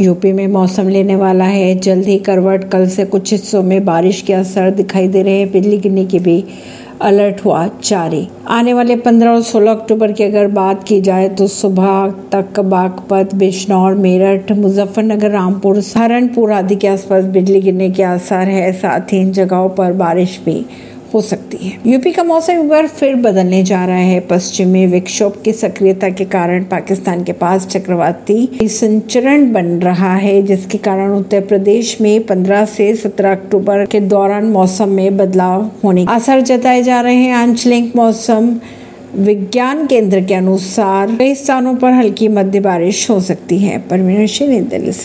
UP में मौसम लेने वाला है। जल्द ही करवट, कल से कुछ हिस्सों में बारिश के असर दिखाई दे रहे हैं। बिजली गिरने की भी अलर्ट हुआ जारी। आने वाले 15 और 16 अक्टूबर की अगर बात की जाए तो सुबह तक बागपत, बिजनौर, मेरठ, मुजफ्फरनगर, रामपुर, सहारनपुर आदि के आसपास बिजली गिरने के आसार है। साथ ही इन जगहों पर बारिश भी हो सकती है। यूपी का मौसम एक बार फिर बदलने जा रहा है। पश्चिमी विक्षोभ की सक्रियता के कारण पाकिस्तान के पास चक्रवाती संचरण बन रहा है, जिसके कारण उत्तर प्रदेश में 15 से 17 अक्टूबर के दौरान मौसम में बदलाव होने आसार जताए जा रहे हैं। आंचलिक मौसम विज्ञान केंद्र के अनुसार कई स्थानों पर हल्की मध्य बारिश हो सकती है। परवीन दिल्ली से।